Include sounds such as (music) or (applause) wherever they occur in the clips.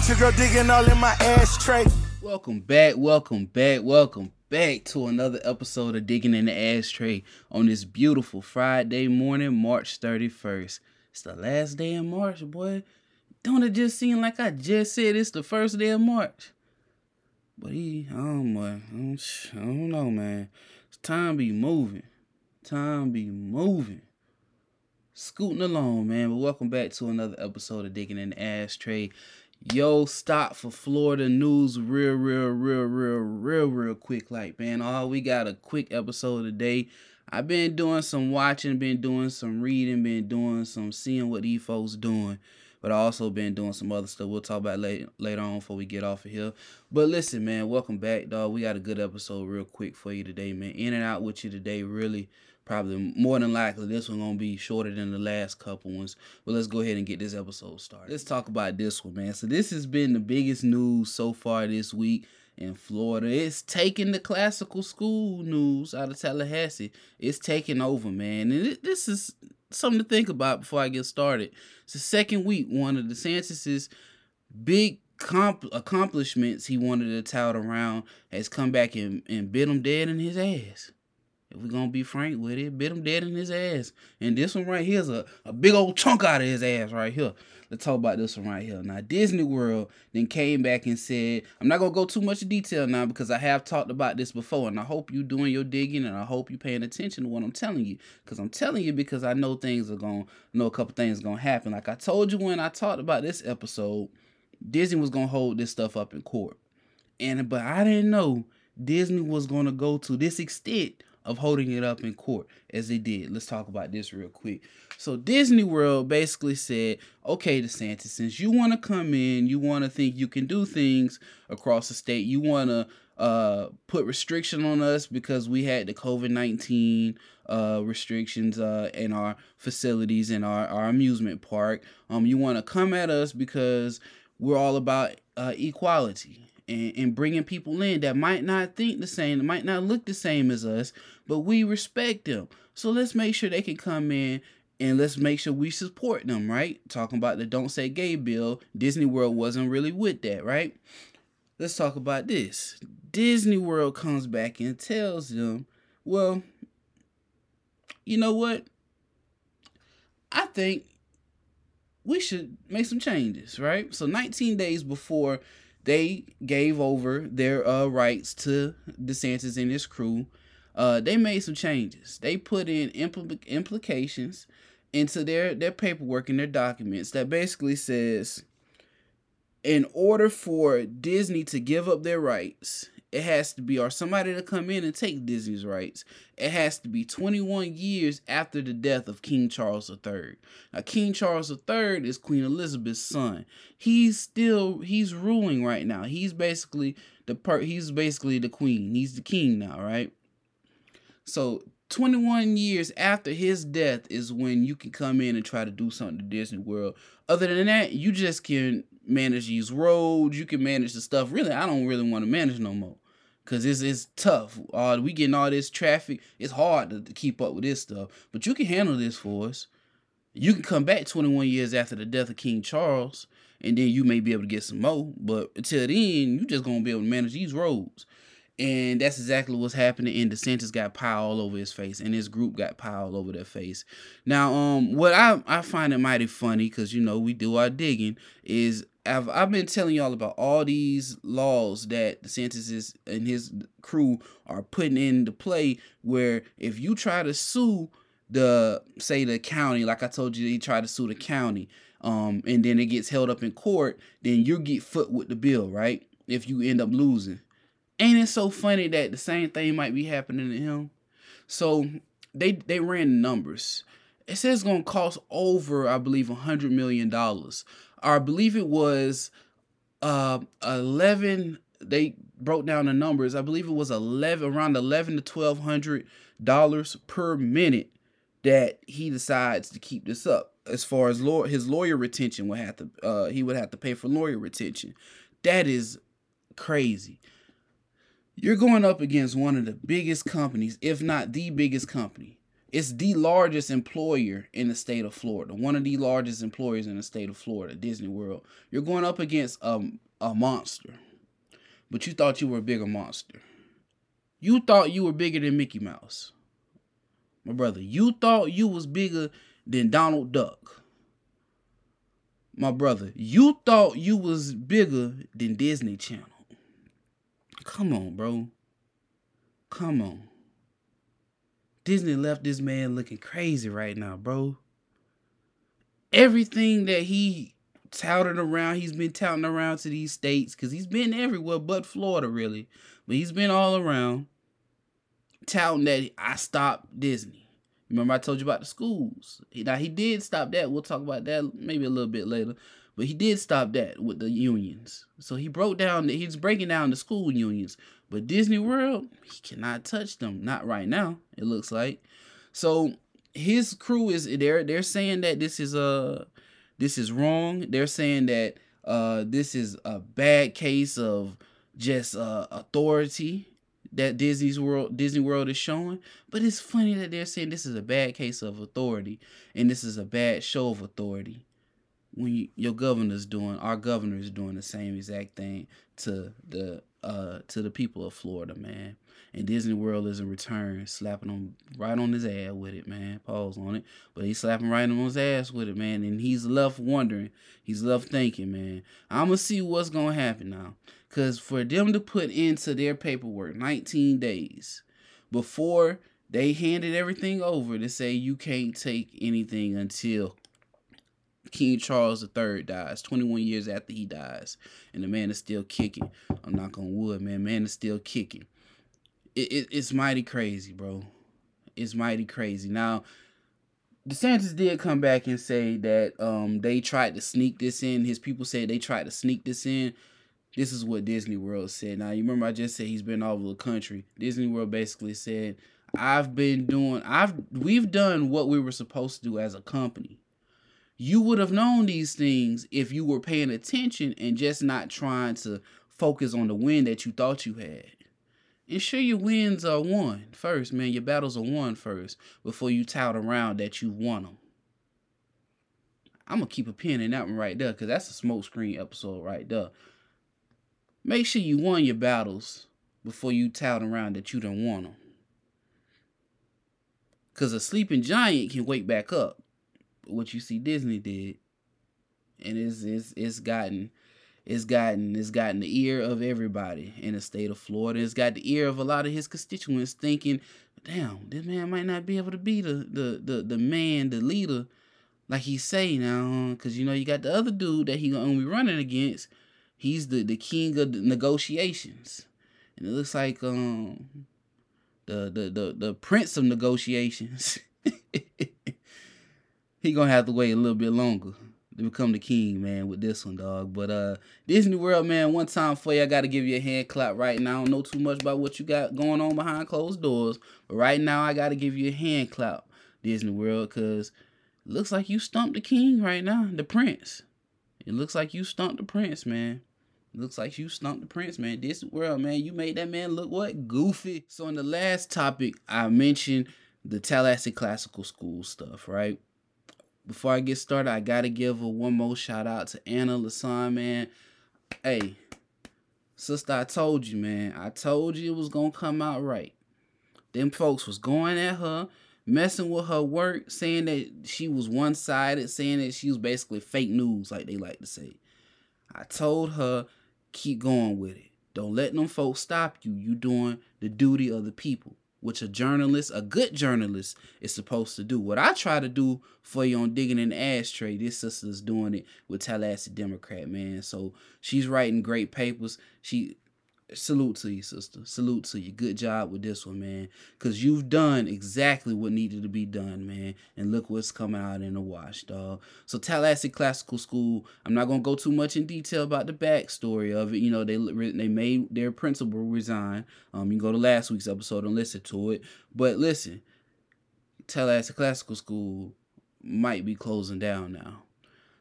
Got your girl digging all in my ashtray. Welcome back, welcome back, welcome back to another episode of Digging in the Ashtray on this beautiful Friday morning, March 31st. It's the last day in March, boy. Don't it just seem like I just said it's the first day of March? But he, I don't, I don't know, man. It's time be moving. Time be moving. Scooting along, man. But welcome back to another episode of Digging in the Ashtray. Yo, stop for Florida news real, real, real, real, real, real quick. Like, man, all we got a quick episode today. I've been doing some watching, been doing some reading, been doing some seeing what these folks doing but I also been doing some other stuff. We'll talk about later later on before we get off of here. But listen, man, welcome back, dog. We got a good episode real quick for you today, man. In and out with you today, really. Probably more than likely, this one gonna be shorter than the last couple ones. But let's go ahead and get this episode started. Let's talk about this one, man. So this has been the biggest news so far this week in Florida. It's taking the classical school news out of Tallahassee. It's taking over, man. And it, this is something to think about before I get started. It's the second week. One of the DeSantis's big comp- accomplishments he wanted to tout around has come back and, and bit him dead in his ass. If we're gonna be frank with it, bit him dead in his ass. And this one right here is a, a big old chunk out of his ass right here. Let's talk about this one right here. Now, Disney World then came back and said, I'm not gonna go too much detail now because I have talked about this before, and I hope you doing your digging and I hope you paying attention to what I'm telling you. Because I'm telling you because I know things are gonna know a couple things gonna happen. Like I told you when I talked about this episode, Disney was gonna hold this stuff up in court. And but I didn't know Disney was gonna go to this extent of holding it up in court as they did. Let's talk about this real quick. So Disney World basically said, okay, DeSantis, since you want to come in, you want to think you can do things across the state, you want to uh, put restriction on us because we had the COVID 19 uh, restrictions uh, in our facilities in our, our amusement park. Um, you want to come at us because we're all about uh, equality and, and bringing people in that might not think the same, that might not look the same as us, but we respect them. So let's make sure they can come in and let's make sure we support them, right? Talking about the Don't Say Gay bill, Disney World wasn't really with that, right? Let's talk about this. Disney World comes back and tells them, well, you know what? I think we should make some changes, right? So 19 days before they gave over their uh, rights to DeSantis and his crew. Uh, they made some changes. They put in impl- implications into their their paperwork and their documents that basically says, in order for Disney to give up their rights it has to be, or somebody to come in and take Disney's rights. It has to be 21 years after the death of King Charles III. Now, King Charles III is Queen Elizabeth's son. He's still he's ruling right now. He's basically the part. he's basically the queen. He's the king now, right? So 21 years after his death is when you can come in and try to do something to Disney World. Other than that, you just can manage these roads. You can manage the stuff. Really, I don't really want to manage no more. Cause it's it's tough. Uh, we getting all this traffic. It's hard to, to keep up with this stuff. But you can handle this for us. You can come back 21 years after the death of King Charles, and then you may be able to get some more. But until then, you just gonna be able to manage these roads. And that's exactly what's happening. And DeSantis got pie all over his face, and his group got pie all over their face. Now, um, what I I find it mighty funny, because you know we do our digging, is I've I've been telling y'all about all these laws that DeSantis is and his crew are putting into play. Where if you try to sue the say the county, like I told you, he tried to sue the county, um, and then it gets held up in court, then you get foot with the bill, right? If you end up losing, ain't it so funny that the same thing might be happening to him? So they they ran the numbers. It says it's gonna cost over, I believe, a hundred million dollars or I believe it was uh 11 they broke down the numbers. I believe it was 11 around 11 to 1200 dollars per minute that he decides to keep this up. As far as law, his lawyer retention would have to uh he would have to pay for lawyer retention. That is crazy. You're going up against one of the biggest companies, if not the biggest company, it's the largest employer in the state of Florida. One of the largest employers in the state of Florida, Disney World. You're going up against um, a monster. But you thought you were a bigger monster. You thought you were bigger than Mickey Mouse. My brother, you thought you was bigger than Donald Duck. My brother, you thought you was bigger than Disney Channel. Come on, bro. Come on. Disney left this man looking crazy right now, bro. Everything that he touted around, he's been touting around to these states because he's been everywhere but Florida, really. But he's been all around touting that I stopped Disney. Remember I told you about the schools. Now he did stop that. We'll talk about that maybe a little bit later. But he did stop that with the unions. So he broke down he's breaking down the school unions. But Disney World, he cannot touch them. Not right now, it looks like. So his crew is they're they're saying that this is a uh, this is wrong. They're saying that uh this is a bad case of just uh authority that Disney's World Disney World is showing. But it's funny that they're saying this is a bad case of authority and this is a bad show of authority when you, your governor's doing our governor is doing the same exact thing to the uh to the people of Florida, man. And Disney World is in return slapping him right on his ass with it, man. Pause on it. But he's slapping right on his ass with it, man. And he's left wondering. He's left thinking, man. I'ma see what's gonna happen now. Cause for them to put into their paperwork 19 days before they handed everything over to say you can't take anything until King Charles III dies, 21 years after he dies, and the man is still kicking. I'm knock on wood, man. Man is still kicking. It, it, it's mighty crazy, bro. It's mighty crazy. Now, DeSantis did come back and say that um they tried to sneak this in. His people said they tried to sneak this in. This is what Disney World said. Now, you remember I just said he's been all over the country. Disney World basically said, "I've been doing. I've we've done what we were supposed to do as a company." You would have known these things if you were paying attention and just not trying to focus on the win that you thought you had. Ensure your wins are won first, man. Your battles are won first before you tout around that you won them. I'm gonna keep a pin in that one right there because that's a smokescreen episode right there. Make sure you won your battles before you tout around that you don't want them. Cause a sleeping giant can wake back up what you see Disney did, and it's it's it's gotten it's gotten it's gotten the ear of everybody in the state of Florida. It's got the ear of a lot of his constituents thinking, damn, this man might not be able to be the the the, the man, the leader, like he say now, because you know you got the other dude that he gonna be running against. He's the the king of the negotiations, and it looks like um the the the, the prince of negotiations. (laughs) he gonna have to wait a little bit longer to become the king, man, with this one, dog. But uh Disney World, man, one time for you, I gotta give you a hand clap right now. I don't know too much about what you got going on behind closed doors, but right now I gotta give you a hand clap, Disney World, cause looks like you stumped the king right now, the prince. It looks like you stumped the prince, man. Looks like you stumped the prince, man. Disney World, man, you made that man look what? Goofy. So in the last topic, I mentioned the Tallahassee Classical School stuff, right? Before I get started, I gotta give a one more shout out to Anna Lasan, man. Hey, sister, I told you, man. I told you it was gonna come out right. Them folks was going at her, messing with her work, saying that she was one sided, saying that she was basically fake news, like they like to say. I told her, keep going with it. Don't let them folks stop you. You doing the duty of the people which a journalist, a good journalist, is supposed to do. What I try to do for you on digging in the ashtray, this sister's doing it with Tallahassee Democrat, man. So she's writing great papers. She salute to you, sister. Salute to you. Good job with this one, man. Cause you've done exactly what needed to be done, man. And look what's coming out in the wash, dog. So Tallahassee Classical School. I'm not gonna go too much in detail about the backstory of it. You know, they they made their principal resign. Um, you can go to last week's episode and listen to it. But listen, Tallahassee Classical School might be closing down now.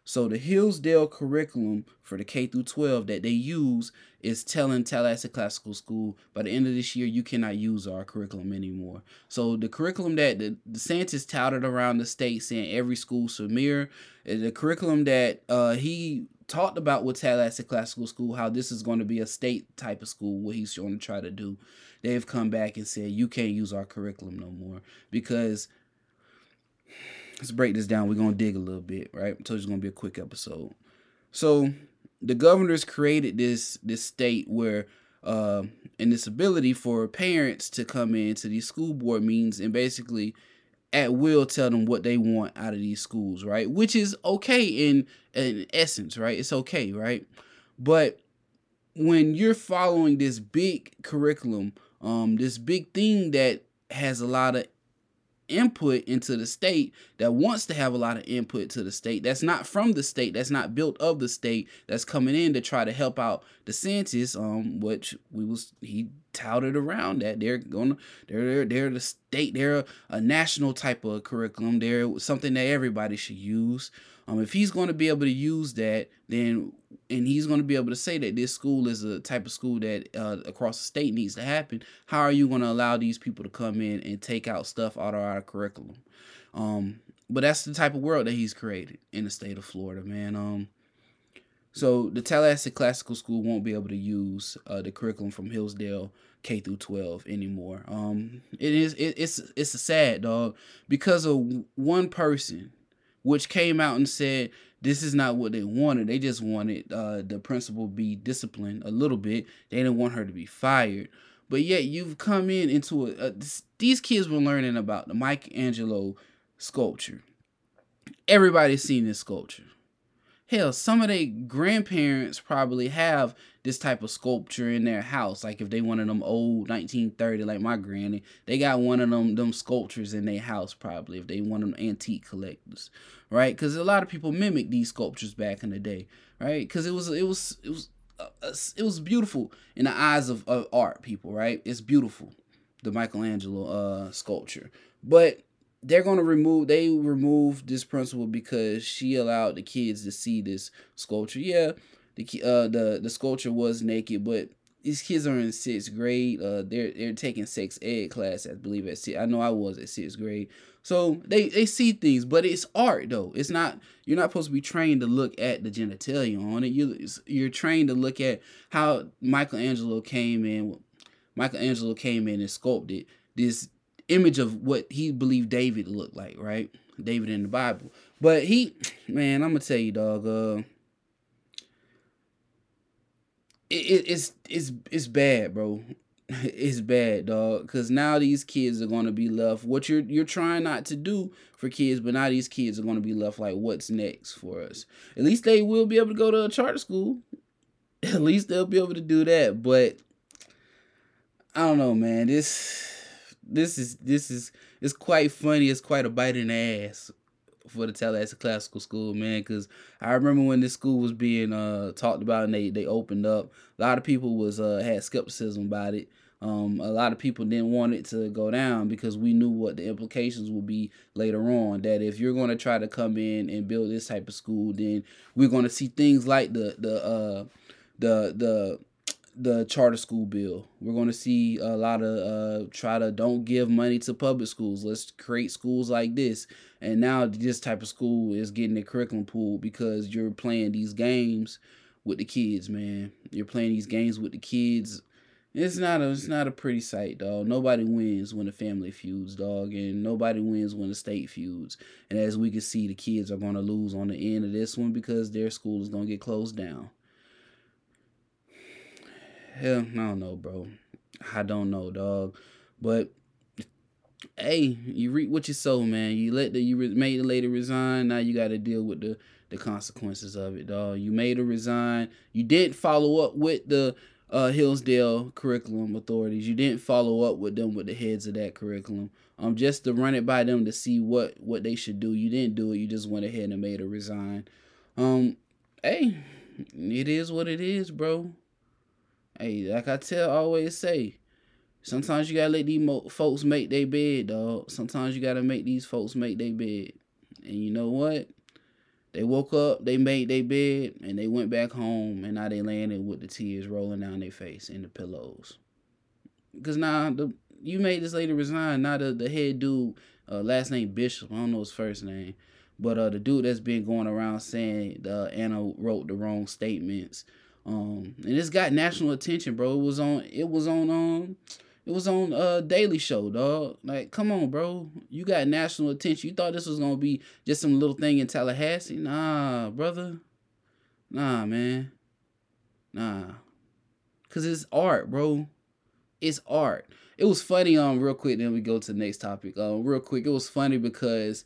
So the Hillsdale curriculum for the K through 12 that they use is telling Tallahassee Classical School by the end of this year you cannot use our curriculum anymore. So the curriculum that the DeSantis touted around the state saying every school should mirror, the curriculum that uh, he talked about with Tallahassee Classical School how this is going to be a state type of school what he's going to try to do. They've come back and said you can't use our curriculum no more because let's break this down. We're gonna dig a little bit, right? So it's gonna be a quick episode. So the governors created this this state where uh and this ability for parents to come into these school board meetings and basically at will tell them what they want out of these schools, right? Which is okay in in essence, right? It's okay, right? But when you're following this big curriculum, um, this big thing that has a lot of input into the state that wants to have a lot of input to the state that's not from the state that's not built of the state that's coming in to try to help out DeSantis um which we was he touted around that they're gonna they're they're, they're the state they're a, a national type of curriculum. They're something that everybody should use. Um if he's going to be able to use that then and he's going to be able to say that this school is a type of school that uh, across the state needs to happen. How are you going to allow these people to come in and take out stuff out of our curriculum? Um but that's the type of world that he's created in the state of florida man. Um so the tallahassee classical school won't be able to use uh, the curriculum from hillsdale k through 12 anymore. Um it is it, it's it's a sad dog because of one person which came out and said this is not what they wanted. They just wanted uh, the principal be disciplined a little bit. They didn't want her to be fired. But yet you've come in into a, a this, these kids were learning about the Michelangelo sculpture. Everybody's seen this sculpture. Hell, some of their grandparents probably have this type of sculpture in their house. Like if they one of them old 1930, like my granny, they got one of them them sculptures in their house probably if they one of them antique collectors, right? Because a lot of people mimic these sculptures back in the day, right? Because it was it was it was uh, it was beautiful in the eyes of, of art people, right? It's beautiful, the Michelangelo uh, sculpture, but they're gonna remove they removed this principal because she allowed the kids to see this sculpture. Yeah, the uh the the sculpture was naked, but these kids are in sixth grade. Uh, they're they're taking sex ed class, I believe at six. I know I was at sixth grade. So they they see things, but it's art though. It's not you're not supposed to be trained to look at the genitalia on it. You you're trained to look at how Michelangelo came in. Michelangelo came in and sculpted this image of what he believed David looked like, right? David in the Bible. But he, man, I'm gonna tell you, dog. Uh, it, it, it's it's it's bad, bro. (laughs) It's bad, dog. Cause now these kids are gonna be left. What you're you're trying not to do for kids, but now these kids are gonna be left like, what's next for us? At least they will be able to go to a charter school. (laughs) At least they'll be able to do that. But I don't know, man. This this is this is it's quite funny. It's quite a bite in the ass for the Tallahassee Classical School, man. Because I remember when this school was being uh talked about and they they opened up, a lot of people was uh had skepticism about it. Um, a lot of people didn't want it to go down because we knew what the implications would be later on. That if you're going to try to come in and build this type of school, then we're going to see things like the the uh the the the charter school bill. We're going to see a lot of uh, try to don't give money to public schools. Let's create schools like this. And now this type of school is getting the curriculum pool because you're playing these games with the kids, man. You're playing these games with the kids. It's not a it's not a pretty sight, dog. Nobody wins when the family feuds, dog, and nobody wins when the state feuds. And as we can see, the kids are gonna lose on the end of this one because their school is gonna get closed down. Hell, I don't know, bro. I don't know, dog. But hey, you reap what you sow, man. You let the you re- made the lady resign. Now you got to deal with the the consequences of it, dog. You made her resign. You didn't follow up with the uh, Hillsdale curriculum authorities. You didn't follow up with them with the heads of that curriculum. Um, just to run it by them to see what what they should do. You didn't do it. You just went ahead and made her resign. Um, hey, it is what it is, bro. Hey, like I tell, always say, sometimes you gotta let these mo- folks make their bed, dog. Sometimes you gotta make these folks make their bed. And you know what? They woke up, they made their bed, and they went back home, and now they landed with the tears rolling down their face in the pillows. Cause now the you made this lady resign. Now the, the head dude, uh, last name Bishop, I don't know his first name, but uh, the dude that's been going around saying uh, Anna wrote the wrong statements, um, and this got national attention, bro. It was on, it was on, um, it was on uh Daily Show, dog. Like, come on, bro. You got national attention. You thought this was gonna be just some little thing in Tallahassee? Nah, brother. Nah, man. Nah. Cause it's art, bro. It's art. It was funny, um, real quick, then we go to the next topic. Um, real quick, it was funny because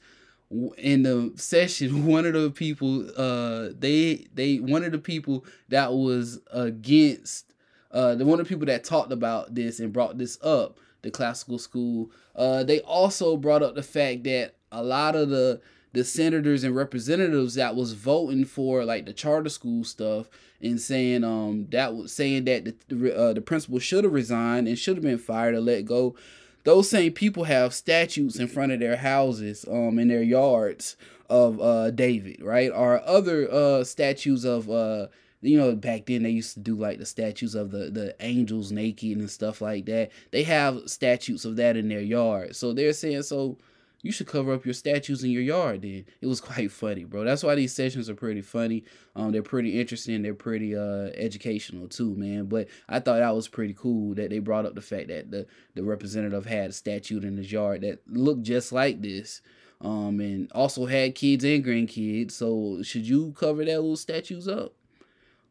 in the session, (laughs) one of the people, uh, they they one of the people that was against uh, the one of the people that talked about this and brought this up, the classical school, uh, they also brought up the fact that a lot of the the senators and representatives that was voting for like the charter school stuff and saying um that was saying that the uh, the principal should have resigned and should have been fired or let go. Those same people have statues in front of their houses, um, in their yards of uh David, right? Or other uh statues of uh you know back then they used to do like the statues of the the angels naked and stuff like that they have statues of that in their yard so they're saying so you should cover up your statues in your yard then. It was (laughs) quite funny bro. That's why these sessions are pretty funny. Um they're pretty interesting they're pretty uh educational too man. But i thought that was pretty cool that they brought up the fact that the the representative had a statue in his yard that looked just like this um and also had kids and grandkids. So should you cover that little statues up?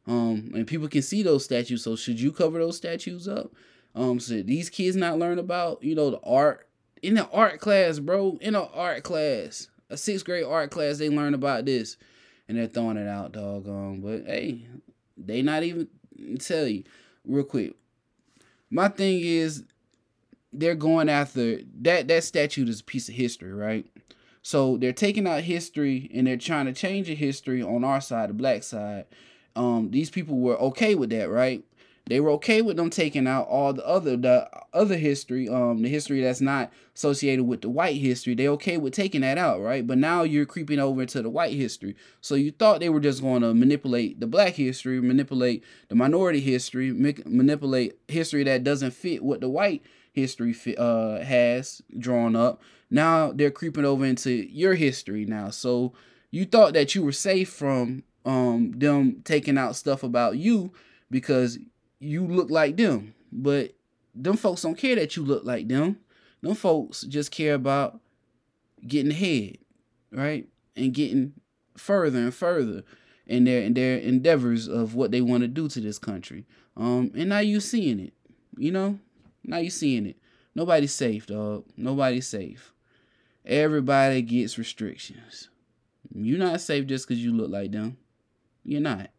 Um, and people can see those statues. So should you cover those statues up? Um, so these kids not learn about you know the art in the art class, bro. In an art class, a sixth grade art class, they learn about this, and they're throwing it out, dog. Um, but hey, they not even tell you real quick. My thing is, they're going after that. That statue is a piece of history, right? So they're taking out history and they're trying to change the history on our side, the black side um, these people were okay with that, right? They were okay with them taking out all the other the other history, um, the history that's not associated with the white history. They okay with taking that out, right? But now you're creeping over into the white history. So you thought they were just going to manipulate the black history, manipulate the minority history, manipulate history that doesn't fit what the white history uh has drawn up. Now they're creeping over into your history now. So you thought that you were safe from um them taking out stuff about you because you look like them. But them folks don't care that you look like them. Them folks just care about getting ahead, right? And getting further and further in their in their endeavors of what they want to do to this country. Um, and now you seeing it, you know. Now you seeing it. Nobody's safe, dog. Nobody's safe. Everybody gets restrictions. You're not safe just because you look like them. You're not.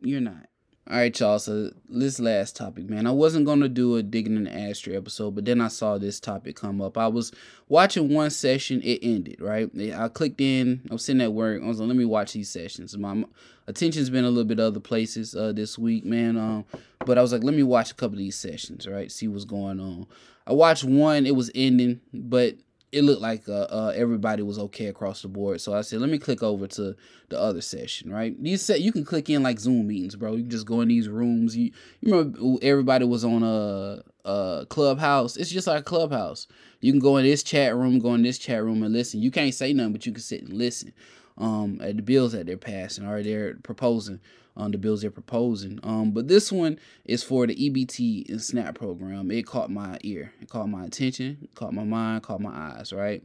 You're not. All right, y'all. So this last topic, man. I wasn't gonna do a digging in the ashtray episode, but then I saw this topic come up. I was watching one session. It ended right. I clicked in. I was sitting at work. I was like, let me watch these sessions. My attention's been a little bit other places uh, this week, man. Um, but I was like, let me watch a couple of these sessions, right? See what's going on. I watched one. It was ending, but it looked like uh, uh, everybody was okay across the board. So I said, let me click over to the other session, right? These set you can click in like Zoom meetings, bro. You can just go in these rooms. You, you remember everybody was on a, a clubhouse. It's just like a clubhouse. You can go in this chat room, go in this chat room and listen. You can't say nothing, but you can sit and listen um, at the bills that they're passing or they're proposing on the bills they're proposing. Um, but this one is for the EBT and SNAP program. It caught my ear, it caught my attention, caught my mind, caught my eyes, right?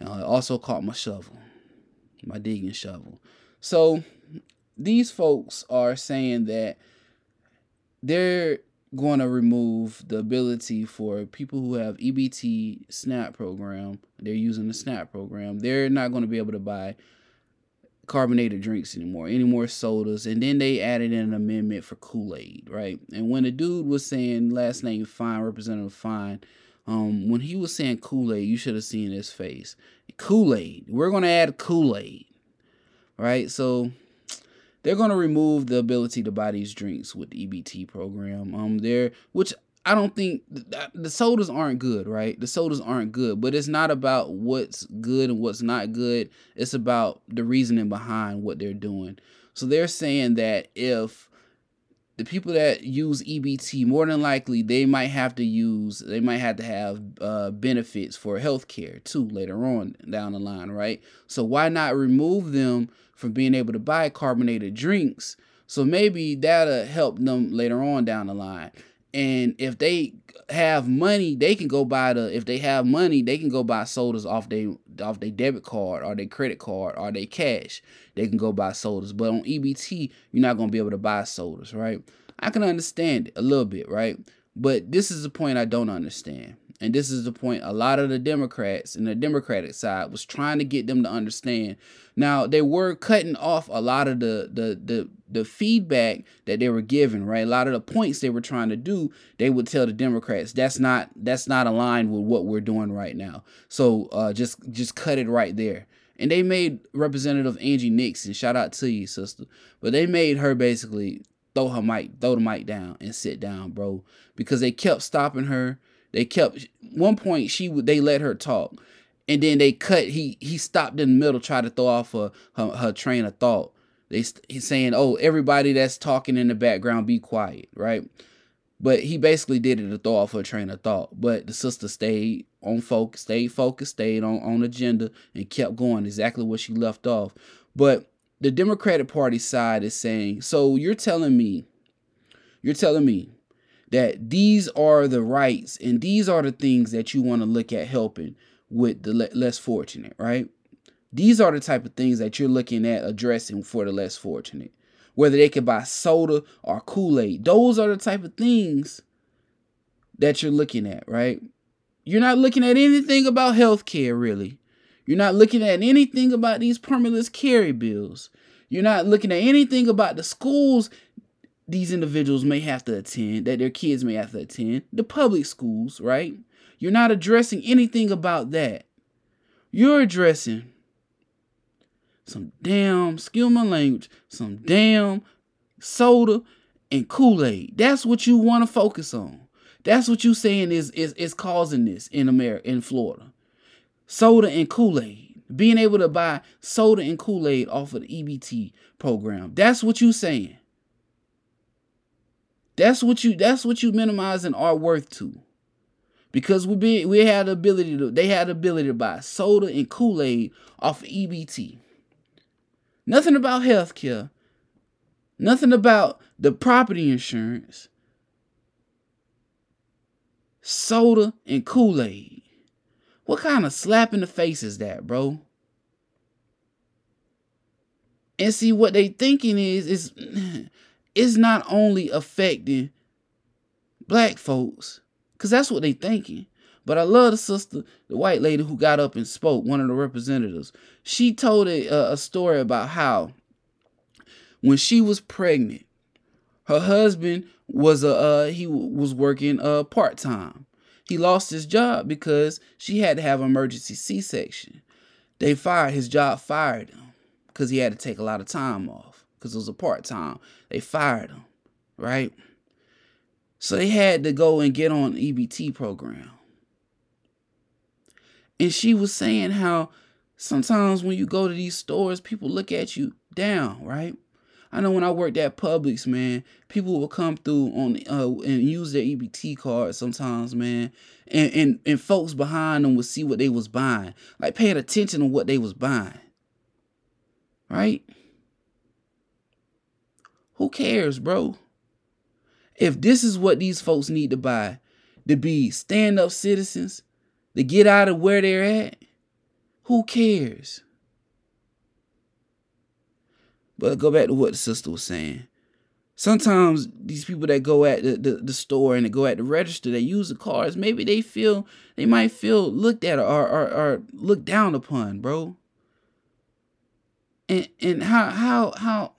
Uh, it also caught my shovel, my digging shovel. So these folks are saying that they're going to remove the ability for people who have EBT SNAP program. They're using the SNAP program. They're not going to be able to buy carbonated drinks anymore, any more sodas. And then they added an amendment for Kool Aid, right? And when the dude was saying last name Fine, Representative Fine, um, when he was saying Kool Aid, you should have seen his face. Kool Aid. We're gonna add Kool Aid, right? So they're gonna remove the ability to buy these drinks with the EBT program. Um, there, which I don't think the sodas aren't good, right? The sodas aren't good, but it's not about what's good and what's not good. It's about the reasoning behind what they're doing. So they're saying that if the people that use EBT, more than likely, they might have to use, they might have to have uh, benefits for healthcare too later on down the line, right? So why not remove them from being able to buy carbonated drinks? So maybe that'll help them later on down the line. And if they have money, they can go buy the. If they have money, they can go buy sodas off their off their debit card or their credit card or their cash. They can go buy sodas. But on EBT, you're not gonna be able to buy sodas, right? I can understand it a little bit, right? But this is the point I don't understand. And this is the point a lot of the Democrats and the Democratic side was trying to get them to understand. Now they were cutting off a lot of the the the the feedback that they were giving, right? A lot of the points they were trying to do, they would tell the Democrats that's not that's not aligned with what we're doing right now. So uh, just just cut it right there. And they made Representative Angie Nixon, shout out to you, sister, but they made her basically throw her mic, throw the mic down and sit down, bro, because they kept stopping her they kept one point she they let her talk, and then they cut. He he stopped in the middle, tried to throw off her her, her train of thought. They he's saying, "Oh, everybody that's talking in the background, be quiet," right? But he basically did it to throw off her train of thought. But the sister stayed on focus, stayed focused, stayed on on agenda, and kept going exactly what she left off. But the Democratic Party side is saying, so you're telling me, you're telling me that these are the rights and these are the things that you want to look at helping with the less fortunate, right? These are the type of things that you're looking at addressing for the less fortunate. Whether they can buy soda or Kool-Aid. Those are the type of things that you're looking at, right? You're not looking at anything about health care, really. You're not looking at anything about these permitless carry bills. You're not looking at anything about the schools these individuals may have to attend, that their kids may have to attend, the public schools, right? You're not addressing anything about that. You're addressing some damn, skill my language, some damn soda and Kool-Aid. That's what you want to focus on. That's what you saying is, is is causing this in America, in Florida. Soda and Kool-Aid. Being able to buy soda and Kool-Aid off of the EBT program. That's what you saying. That's what you that's what you minimizing our worth to. Because we be we had the ability to they had the ability to buy soda and Kool-Aid off of EBT. Nothing about healthcare. Nothing about the property insurance. Soda and Kool-Aid. What kind of slap in the face is that, bro? And see what they thinking is is it's not only affecting black folks, because that's what they thinking. But I love the sister, the white lady who got up and spoke, one of the representatives. She told a, a story about how when she was pregnant, her husband was a uh, he was working uh, part time. He lost his job because she had to have emergency C section. They fired his job, fired him because he had to take a lot of time off because it was a part time. They fired him, right? So they had to go and get on EBT program. And she was saying how sometimes when you go to these stores, people look at you down, right? I know when I worked at Publix, man, people would come through on uh, and use their EBT card sometimes, man, and, and and folks behind them would see what they was buying, like paying attention to what they was buying, right? Who cares, bro? If this is what these folks need to buy to be stand up citizens, to get out of where they're at, who cares? But go back to what the sister was saying. Sometimes these people that go at the, the, the, store and they go at the register, they use the cards, maybe they feel, they might feel looked at or, or, or looked down upon, bro. And, and how, how, how,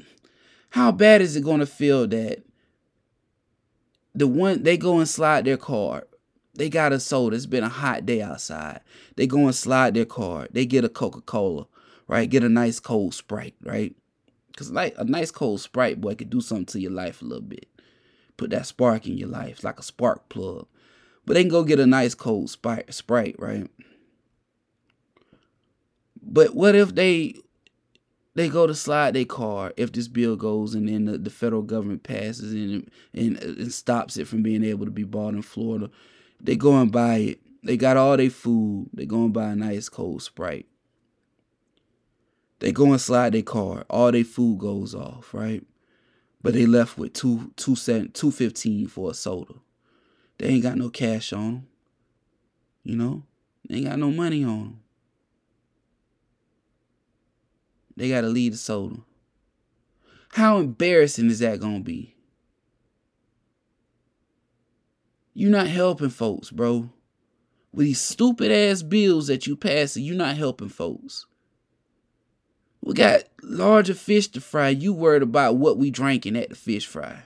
how bad is it going to feel that the one they go and slide their card? They got a soda. It's been a hot day outside. They go and slide their card. They get a Coca Cola, right? Get a nice cold Sprite, right? Because like a nice cold Sprite, boy, could do something to your life a little bit. put that spark in your life, like a spark plug. But they can go get a nice cold sprite, right? But what if they they go to slide their car if this bill goes and then the, the federal government passes and, and and stops it from being able to be bought in Florida? They go and buy it. They got all their food. They go and buy a nice cold sprite. They go and slide their car. All their food goes off, right? But they left with two two cent two fifteen for a soda. They ain't got no cash on them. You know, they ain't got no money on them. They got to leave the soda. How embarrassing is that gonna be? You're not helping folks, bro. With these stupid ass bills that you pass, you're not helping folks. We got larger fish to fry. You worried about what we drinking at the fish fry.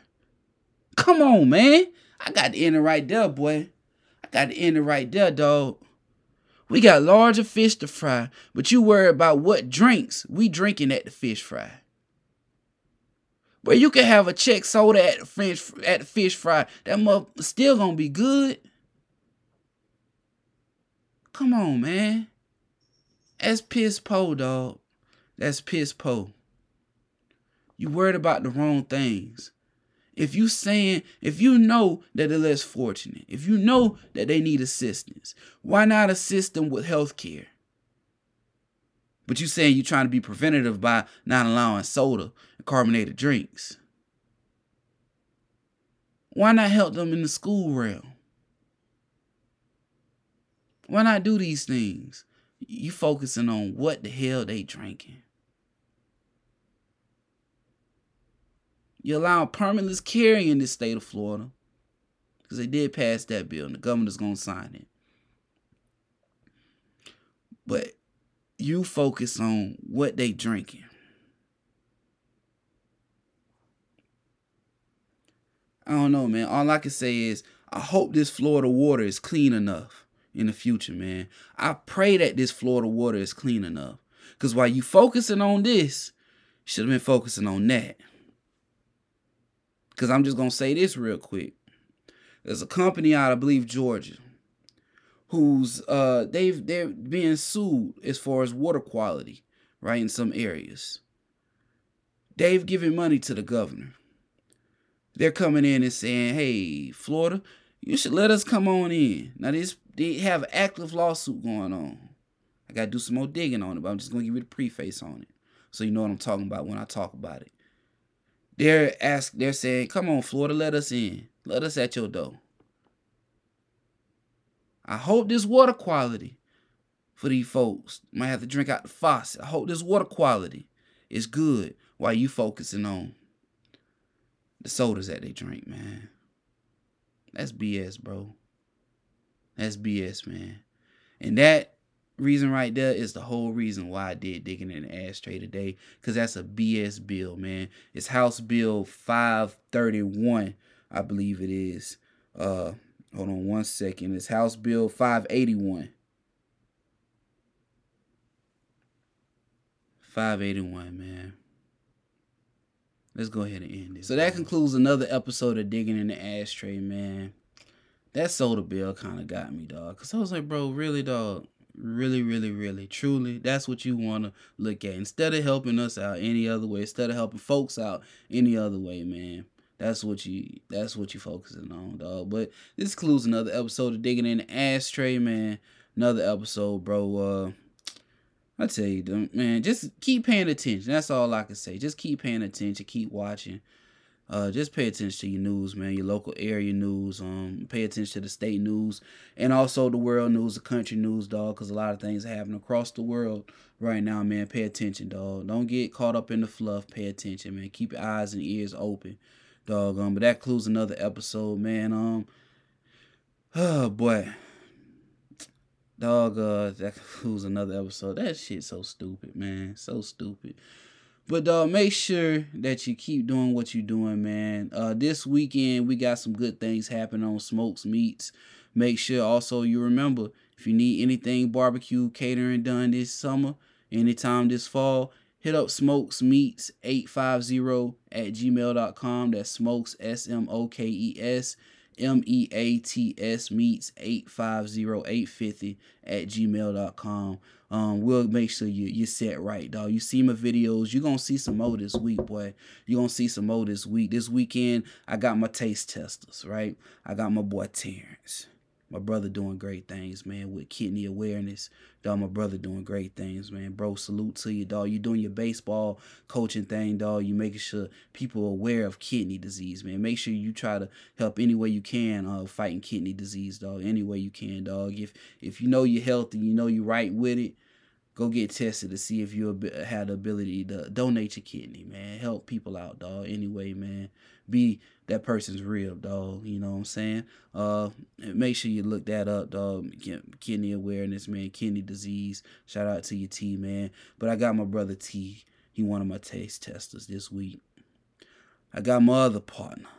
Come on, man. I got the end right there, boy. I got the end right there, dog. We got larger fish to fry, but you worry about what drinks we drinking at the fish fry. But you can have a Chek soda at the French at the fish fry. That mug still gonna be good. Come on, man. That's piss po, dog. That's piss po. You worried about the wrong things. If you saying, if you know that they're less fortunate, if you know that they need assistance, why not assist them with health care? But you saying you're trying to be preventative by not allowing soda and carbonated drinks. Why not help them in the school realm? Why not do these things? You focusing on what the hell they drinking. You allow permitless carry in this state of Florida. Because they did pass that bill and the governor's going to sign it. But you focus on what they drinking. I don't know, man. All I can say is I hope this Florida water is clean enough in the future, man. I pray that this Florida water is clean enough. Because while you focusing on this, should have been focusing on that. Because I'm just going to say this real quick. There's a company out, I believe, Georgia, who's uh they've they're being sued as far as water quality, right, in some areas. They've given money to the governor. They're coming in and saying, hey, Florida, you should let us come on in. Now this they have active lawsuit going on. I gotta do some more digging on it, but I'm just gonna give you the preface on it. So you know what I'm talking about when I talk about it. They're ask they're saying, "Come on, Florida, let us in. Let us at your door." I hope this water quality for these folks might have to drink out the faucet. I hope this water quality is good while you focusing on the sodas that they drink, man. That's BS, bro. That's BS, man. And that reason right there is the whole reason why I did digging in the ashtray today. Cause that's a BS bill, man. It's House Bill 531, I believe it is. Uh hold on one second. It's House Bill 581. 581, man. Let's go ahead and end it. So that concludes another episode of Digging in the Ashtray, man. That soda bill kind of got me, dog. Cause I was like, bro, really, dog really, really, really, truly, that's what you want to look at. Instead of helping us out any other way, instead of helping folks out any other way, man. That's what you that's what you focusing on, dog. But this concludes another episode of Digging in the Ashtray, man. Another episode, bro. Uh I tell you, man, just keep paying attention. That's all I can say. Just keep paying attention, keep watching. Uh, just pay attention to your news, man. Your local area news. Um, pay attention to the state news and also the world news, the country news, dog. Because a lot of things are happening across the world right now, man. Pay attention, dog. Don't get caught up in the fluff. Pay attention, man. Keep your eyes and ears open, dog. Um, but that concludes another episode, man. Um, (sighs) oh boy, dog. Uh, that concludes another episode. That shit so stupid, man. So stupid. But uh, make sure that you keep doing what you're doing, man. Uh, this weekend we got some good things happening on Smokes Meats. Make sure also you remember if you need anything barbecue catering done this summer, anytime this fall, hit up smokes meats 850 at gmail.com. That's smokes S M O K E S M E A T S meets 850 850 at gmail.com. Um, we'll make sure you you set right, dog. You see my videos, you're gonna see some more this week, boy. You're gonna see some more this week. This weekend, I got my taste testers, right? I got my boy Terrence. My brother doing great things, man, with kidney awareness. Dog, my brother doing great things, man. Bro, salute to you, dog. You doing your baseball coaching thing, dog. You making sure people are aware of kidney disease, man. Make sure you try to help any way you can uh, fighting kidney disease, dog. Any way you can, dog. If if you know you're healthy, you know you're right with it, go get tested to see if you had the ability to donate your kidney, man. Help people out, dog. Anyway, man. Be that person's real, dog. You know what I'm saying? Uh, make sure you look that up, dog. Kidney awareness, man. Kidney disease. Shout out to your T, man. But I got my brother T. He one of my taste testers this week. I got my other partner,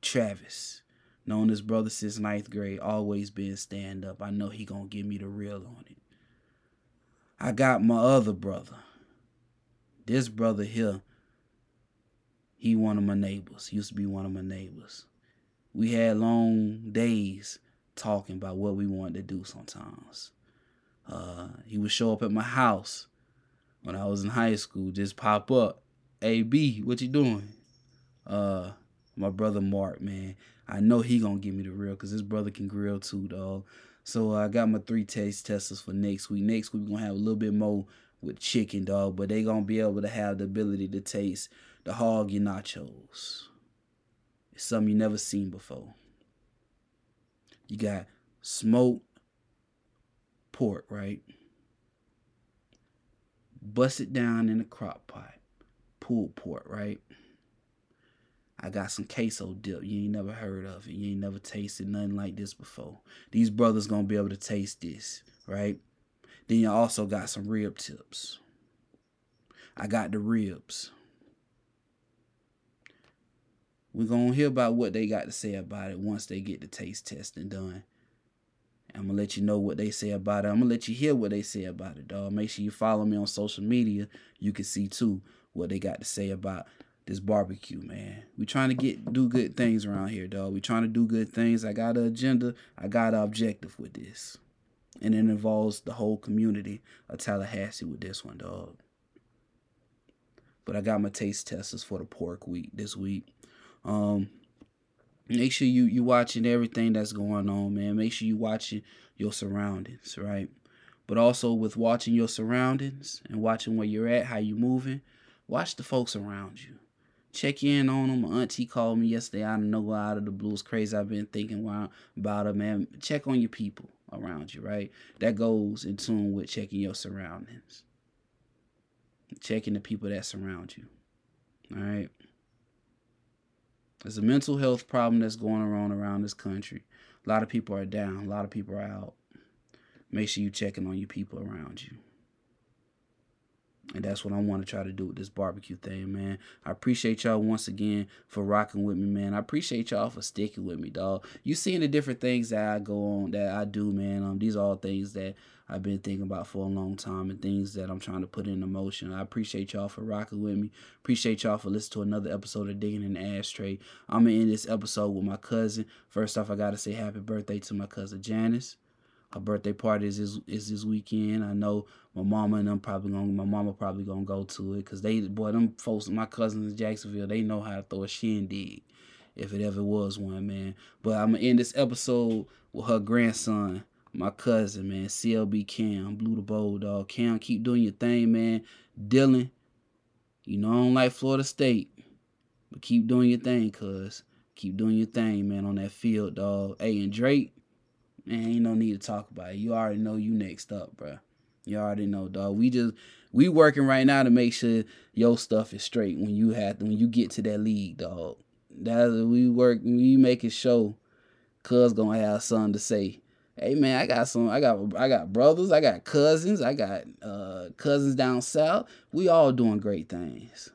Travis. Known his brother since ninth grade. Always been stand up. I know he gonna give me the real on it. I got my other brother. This brother here he one of my neighbors. He used to be one of my neighbors. We had long days talking about what we wanted to do sometimes. Uh, he would show up at my house when I was in high school, just pop up. Hey B, what you doing? Uh, my brother Mark, man. I know he gonna give me the real because his brother can grill too, dog. So uh, I got my three taste testers for next week. Next week we're gonna have a little bit more with chicken, dog, but they gonna be able to have the ability to taste the hog your nachos. It's something you never seen before. You got smoked pork, right? Bust it down in a crock pot. Pulled pork, right? I got some queso dip. You ain't never heard of it. You ain't never tasted nothing like this before. These brothers gonna be able to taste this, right? Then you also got some rib tips. I got the ribs. We're to hear about what they got to say about it once they get the taste testing done. I'm to let you know what they say about it. I'm to let you hear what they say about it, dog. Make sure you follow me on social media. You can see, too, what they got to say about this barbecue, man. We trying to get do good things around here, dog. We trying to do good things. I got an agenda. I got an objective with this. And it involves the whole community of Tallahassee with this one, dog. But I got my taste testers for the pork week this week. Um, make sure you you watching everything that's going on, man. Make sure you watching your surroundings, right? But also with watching your surroundings and watching where you're at, how you moving, watch the folks around you. Check in on them. My auntie called me yesterday I don't know out of the blue. It's crazy. I've been thinking about her, man. Check on your people around you, right? That goes in tune with checking your surroundings. Checking the people that surround you. All right. There's a mental health problem that's going around around this country. A lot of people are down. A lot of people are out. Make sure you're checking on your people around you. And that's what I want to try to do with this barbecue thing, man. I appreciate y'all once again for rocking with me, man. I appreciate y'all for sticking with me, dog. You seeing the different things that I go on, that I do, man. Um, these are all things that I've been thinking about for a long time and things that I'm trying to put into motion. I appreciate y'all for rocking with me. Appreciate y'all for listening to another episode of Digging in the Ashtray. I'm gonna end this episode with my cousin. First off, I gotta say happy birthday to my cousin Janice her birthday party is this, is this weekend. I know my mama and them probably gonna my mama probably gonna go to it because they boy them folks my cousins in Jacksonville they know how to throw a shindig if it ever was one man. But I'm gonna end this episode with her grandson, my cousin man, CLB Cam, Blue the Bulldog. Cam, keep doing your thing, man. Dylan, you know I don't like Florida State, but keep doing your thing, cuz. Keep doing your thing, man, on that field, dog. Hey, and Drake, Man, ain't no need to talk about it. You already know you next up, bro. You already know, dog. We just we working right now to make sure your stuff is straight when you have when you get to that league, dog. That's we work. We make it show. Cuz gonna have something to say. Hey man, I got some. I got I got brothers. I got cousins. I got uh, cousins down south. We all doing great things.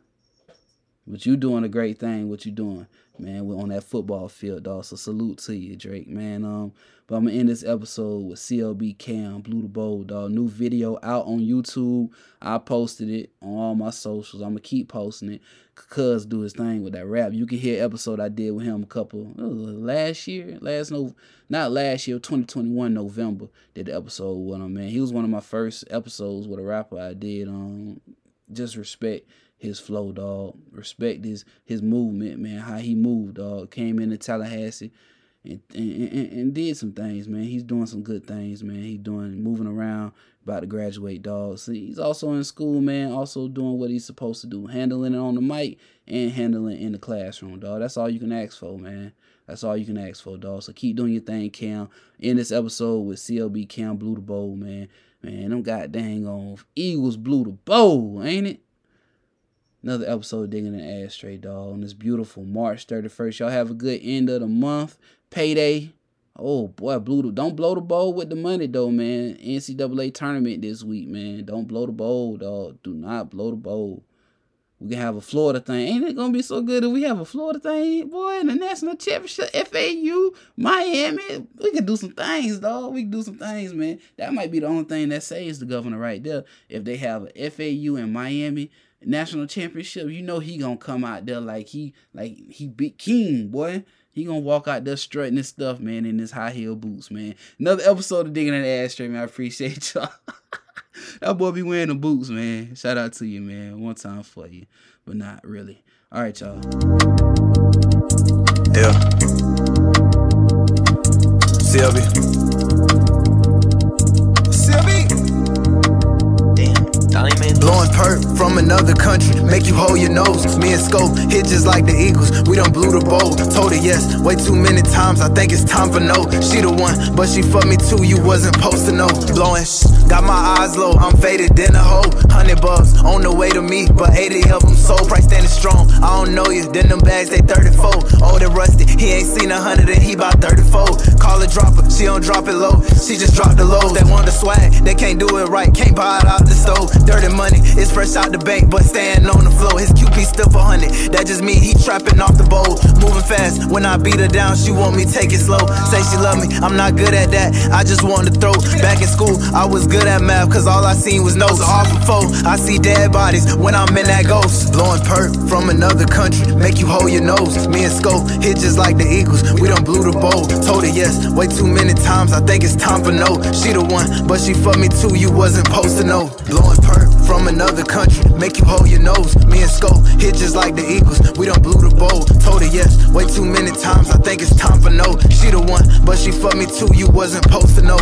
But you doing a great thing. What you doing, man? We're on that football field, dog. So salute to you, Drake, man. Um, but I'm gonna end this episode with CLB Cam, Blew the Bowl, dog. New video out on YouTube. I posted it on all my socials. I'm gonna keep posting it. Cuz do his thing with that rap. You can hear episode I did with him a couple last year, last no, not last year, 2021 November. Did the episode with him, man. He was one of my first episodes with a rapper I did. Um, just respect his flow, dog. Respect his his movement, man. How he moved, dog. Came into Tallahassee and, and, and, did some things, man. He's doing some good things, man. He's doing moving around, about to graduate, dog. So he's also in school, man. Also doing what he's supposed to do, handling it on the mic and handling in the classroom, dog. That's all you can ask for, man. That's all you can ask for, dog. So keep doing your thing, Cam. In this episode with CLB Cam Blew the Bowl, man. Man, them goddamn on Eagles blew the bowl, ain't it? Another episode digging an ashtray, dog. On this beautiful March 31st. Y'all have a good end of the month. Payday. Oh boy, blew the don't blow the bowl with the money though, man. NCAA tournament this week, man. Don't blow the bowl, dog. Do not blow the bowl. We can have a Florida thing. Ain't it gonna be so good if we have a Florida thing, boy, in the national championship, FAU, Miami. We can do some things, dog. We can do some things, man. That might be the only thing that saves the governor right there. If they have a FAU in Miami national championship, you know he gonna come out there like he like he big King, boy. He gonna walk out there strutting his stuff, man, in his high heel boots, man. Another episode of Digging in ass Ashtray, man. I appreciate (laughs) y'all. that boy be wearing the boots, man. Shout out to you, man. One time for you, but not really. All right, y'all. Yeah. CLB. Perp from another country, make you hold your nose. Me and Scope hit just like the Eagles. We don't blew the bowl. Told her yes, way too many times. I think it's time for no. She the one, but she fucked me too. You wasn't supposed to know. Blowing, sh- got my eyes low. I'm faded in a hole. Hundred bucks on the way to me, but 80 of them sold. Price standing strong. I don't know you. Then them bags they 34. Old and rusty. He ain't seen a hundred and he about 34. Call a dropper. She don't drop it low. She just dropped the low. They want the swag. They can't do it right. Can't buy it out the stove. Dirty money. It's fresh out the bank, but staying on the flow. His QP still for hundred. That just mean he trapping off the bowl. Moving fast. When I beat her down, she want me take it slow. Say she love me. I'm not good at that. I just want to throw. Back in school, I was good at math, cause all I seen was notes. Off of four, I see dead bodies when I'm in that ghost. Blowing perp from another country, make you hold your nose. Me and Scope hit just like the Eagles. We don't blew the bowl. Told her yes, way too many times. I think it's time for no. She the one, but she fucked me too. You wasn't supposed to know. Blowing perp from another country, make you hold your nose. Me and Scope hit just like the Eagles. We don't blew the bowl. Told her yes, way too many times. I think it's time for no. She the one, but she fucked me too. You wasn't supposed to know.